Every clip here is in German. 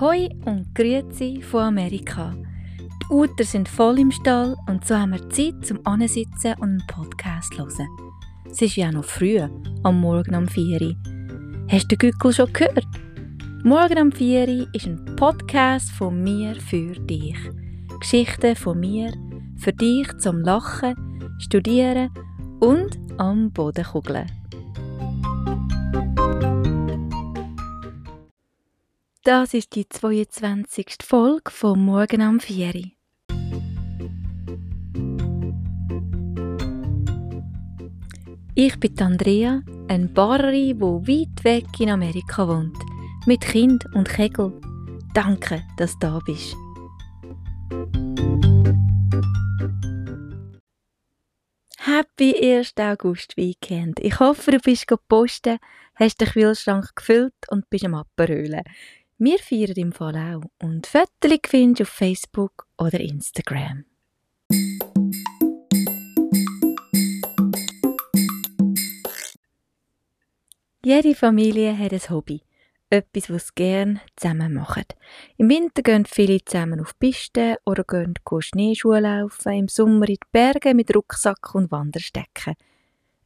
Hoi und Grüezi von Amerika. Die Uter sind voll im Stall und so haben wir Zeit zum Ansitzen und einen Podcast zu hören. Es ist ja noch früh, am Morgen um 4 Uhr. Hast du den Gückel schon gehört? Morgen um 4 Uhr ist ein Podcast von mir für dich. Geschichten von mir für dich zum Lachen, Studieren und am Boden kugeln. Das ist die 22. Folge von Morgen am 4. Ich bin Andrea, eine Barerin, die weit weg in Amerika wohnt, mit Kind und Kegel. Danke, dass du da bist. Happy 1. August Weekend. Ich hoffe, du bist posten, hast den Kühlschrank gefüllt und bist am Aperölen. Wir feiern im Fall auch und Fotos findest du auf Facebook oder Instagram. Jede Familie hat ein Hobby, etwas, was sie gerne zusammen machen. Im Winter gehen viele zusammen auf Pisten oder gehen Schneeschuhe laufen, im Sommer in die Berge mit Rucksack und Wanderstecken.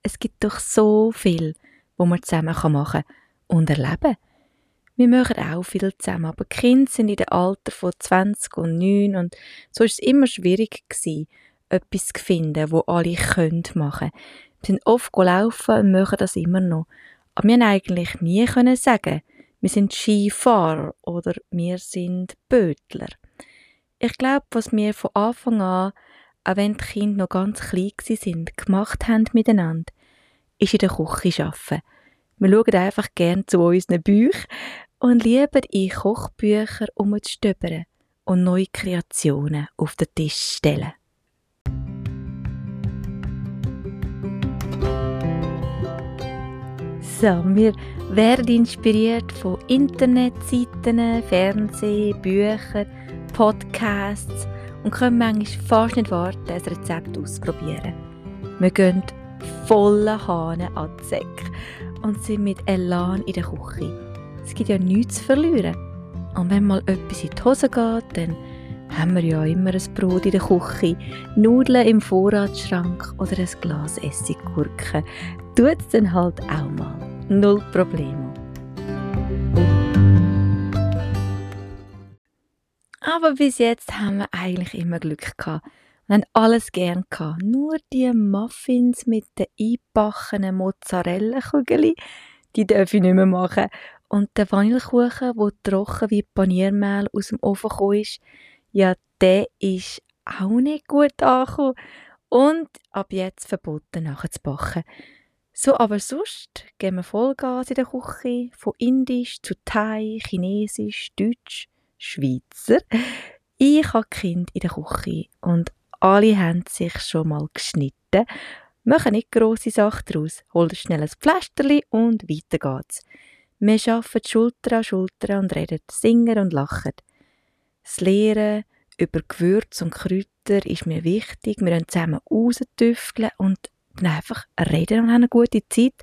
Es gibt doch so viel, wo man zusammen machen kann und erleben kann. Wir machen auch viel zusammen, aber die Kinder sind in dem Alter von 20 und 9 und so ist es immer schwierig gewesen, etwas zu finden, wo alle können machen. Wir sind oft gelaufen und machen das immer noch. Aber wir haben eigentlich nie können sagen, wir sind Skifahrer oder wir sind Bötler. Ich glaube, was wir von Anfang an, auch wenn die Kinder noch ganz klein sind, gemacht haben miteinander, ist in der Küche arbeiten. Wir schauen einfach gerne zu unseren Büchern und lieben in Kochbücher umzustöbern und neue Kreationen auf den Tisch stellen. So, wir werden inspiriert von Internetseiten, Fernsehen, Büchern, Podcasts und können manchmal fast nicht warten, ein Rezept auszuprobieren. Wir gehen voller Hahn an die Säcke und sind mit Elan in der Küche. Es gibt ja nichts zu verlieren. Und wenn mal etwas in die Hose geht, dann haben wir ja immer ein Brot in der Küche, Nudeln im Vorratsschrank oder ein Glas Essiggurken. Tut es dann halt auch mal. Null Probleme. Aber bis jetzt haben wir eigentlich immer Glück gehabt. Wir haben alles gern gehabt. Nur die Muffins mit den eingebackenen Mozzarella-Kugeln, die darf ich nicht mehr machen. Und der Vanillekuchen, der trocken wie Paniermehl aus dem Ofen gekommen ist, ja, der ist auch nicht gut angekommen. Und ab jetzt verboten nachher zu backen. So, aber sonst geben wir Vollgas in der Küche, von Indisch zu Thai, Chinesisch, Deutsch, Schweizer. Ich habe Kind in der Küche und alle haben sich schon mal geschnitten. Machen nicht grosse Sachen daraus. Holt schnell ein Pflasterli und weiter geht's. Wir arbeiten Schulter an Schulter und reden, singen und lachen. Das Lehren über Gewürze und Kräuter ist mir wichtig. Wir können zusammen raustüfteln und dann einfach reden und haben eine gute Zeit.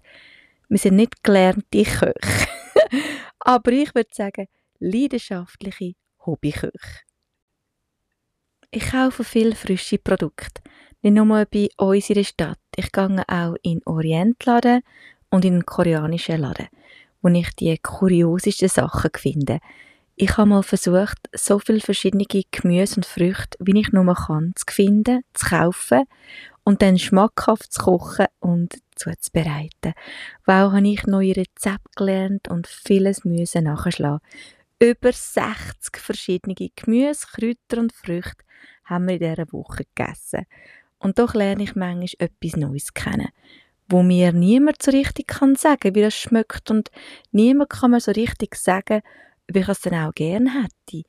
Wir sind nicht gelernte Köche. Aber ich würde sagen, leidenschaftliche Hobbyköche. Ich kaufe viel frische Produkte. Nicht nur bei uns in der Stadt. Ich gehe auch in Orientladen und in einen koreanischen Laden, wo ich die kuriosesten Sachen finde. Ich habe mal versucht, so viele verschiedene Gemüse und Früchte, wie ich nur kann, zu finden, zu kaufen und dann schmackhaft zu kochen und zuzubereiten. Wow, habe ich neue Rezepte gelernt und vieles müssen nachschlagen. Über 60 verschiedene Gemüse, Kräuter und Früchte haben wir in dieser Woche gegessen. Und doch lerne ich manchmal etwas Neues kennen, wo mir niemand so richtig kann sagen, wie das schmeckt und niemand kann mir so richtig sagen, ob ich es dann auch gerne hätte.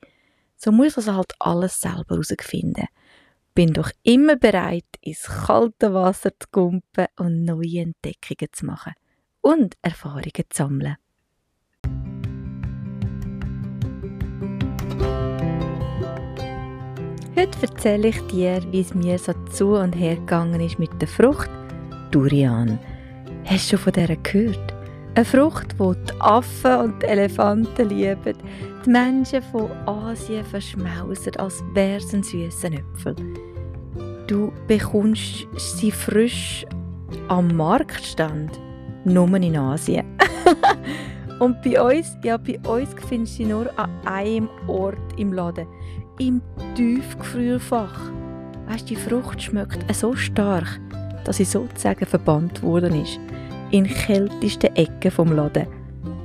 So muss ich also halt alles selber herausfinden. Bin doch immer bereit, ins kalte Wasser zu kumpen und neue Entdeckungen zu machen und Erfahrungen zu sammeln. Heute erzähle ich dir, wie es mir so zu und her gegangen ist mit der Frucht Durian. Hast du schon von der gehört? Eine Frucht, die die Affen und die Elefanten lieben, die Menschen von Asien verschmausen, als wäre es Äpfel. Du bekommst sie frisch am Marktstand, nur in Asien. und bei uns, ja, bei uns findest du sie nur an einem Ort im Laden, im Tiefgefrierfach. Weißt, die Frucht schmeckt so stark, dass sie sozusagen verbannt worden ist in kältesten Ecken vom Laden.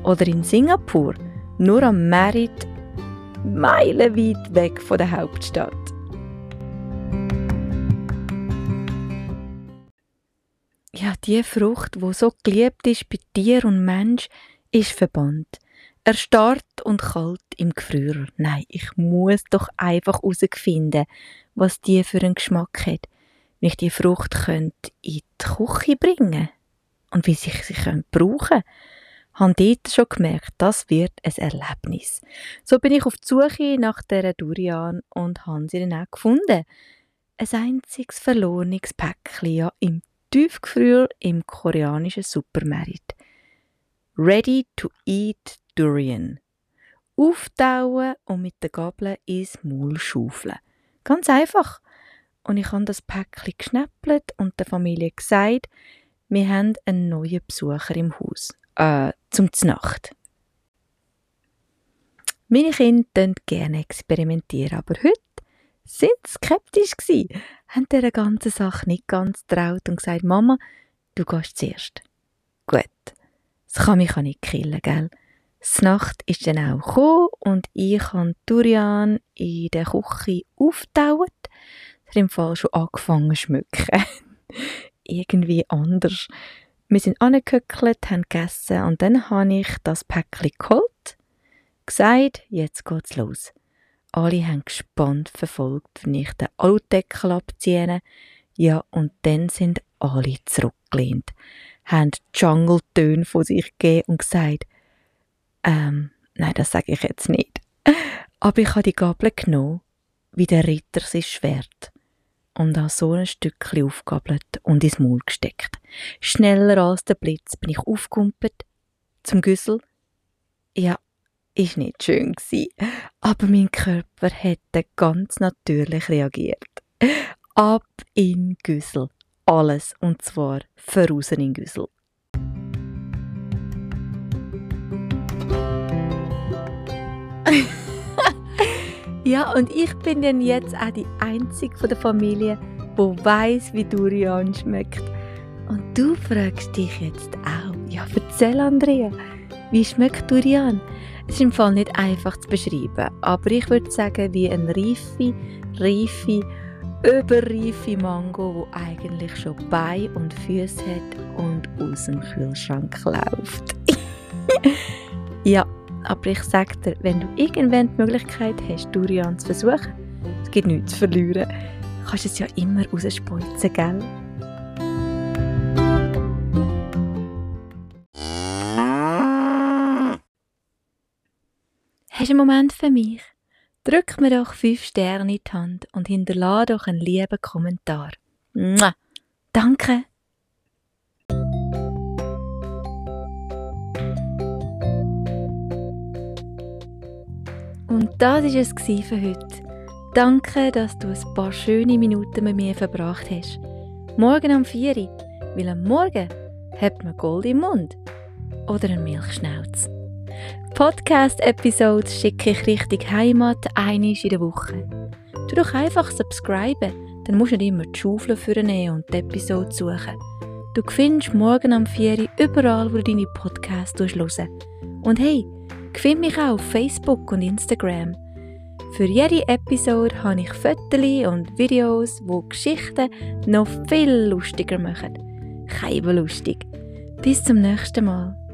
Oder in Singapur, nur am Merit, meilenweit weg von der Hauptstadt. Ja, die Frucht, wo so geliebt ist bei Tier und Mensch, ist verbannt. Erstarrt und kalt im Gefrierer. Nein, ich muss doch einfach herausfinden, was die für einen Geschmack hat, wenn ich die Frucht könnte in die Küche bringen könnte und wie sich sie brauchen habe dort schon gemerkt, das wird ein Erlebnis. So bin ich auf die Suche nach dieser Durian und habe sie dann auch gefunden. Ein einziges verlorenes Päckchen ja, im Tiefgefrier im koreanischen Supermarkt. Ready to eat Durian. Auftauen und mit der Gabel ins Maul schaufeln. Ganz einfach. Und ich habe das Päckchen geschnäppelt und der Familie gesagt, wir haben einen neuen Besucher im Haus. Äh, zum Znacht. Meine Kinder gerne experimentieren, aber heute sind skeptisch gsi, haben dieser ganzen Sache nicht ganz traut und gesagt, Mama, du gehst zuerst. Gut, das kann mich auch nicht killen, gell? Das Nacht ist dann auch gekommen und ich habe Durian in der Küche aufgetauert. Hat im Fall schon angefangen zu schmücken irgendwie anders. Wir sind angehöckelt, haben gegessen und dann habe ich das Päckchen geholt, gesagt, jetzt geht's los. Alle haben gespannt verfolgt, wenn ich den Aludeckel abziehe. Ja, und dann sind alle zurückgelehnt, haben Jungle-Töne von sich gegeben und gesagt, ähm, nein, das sage ich jetzt nicht. Aber ich habe die Gabel genommen, wie der Ritter sein Schwert und an so ein Stückchen aufgabelt und ins Maul gesteckt. Schneller als der Blitz bin ich aufgumpelt zum Güssel. Ja, ist nicht schön gsi, aber mein Körper hätte ganz natürlich reagiert. Ab in Güssel. Alles, und zwar voraus in Güssel. Ja, und ich bin dann jetzt auch die Einzige von der Familie, wo weiß, wie Durian schmeckt. Und du fragst dich jetzt auch, ja, erzähl Andrea, wie schmeckt Durian? Es ist im Fall nicht einfach zu beschreiben, aber ich würde sagen, wie ein reife, reife, überreife Mango, wo eigentlich schon Beine und Füße hat und aus dem Kühlschrank läuft. ja, aber ich sage dir, wenn du irgendwann die Möglichkeit hast, Durian zu versuchen, es gibt nichts zu verlieren, kannst du es ja immer rausspeuzen, gell? Hast du einen Moment für mich? Drück mir doch 5 Sterne in die Hand und hinterlade doch einen lieben Kommentar. Mua. Danke! Und das war es für heute. Danke, dass du ein paar schöne Minuten mit mir verbracht hast. Morgen um 4 Uhr, weil am Morgen hat man Gold im Mund. Oder einen Milchschnauz. Podcast-Episodes schicke ich Richtung Heimat einmal in der Woche. Du doch einfach subscriben, dann musst du nicht immer die Schaufel vornehmen und die Episode suchen. Du findest morgen am 4 Uhr überall, wo du deine Podcasts hörst. Und hey, Find mich auch auf Facebook und Instagram. Für jede Episode habe ich Fotos und Videos, wo Geschichten noch viel lustiger machen. Keine lustig. Bis zum nächsten Mal.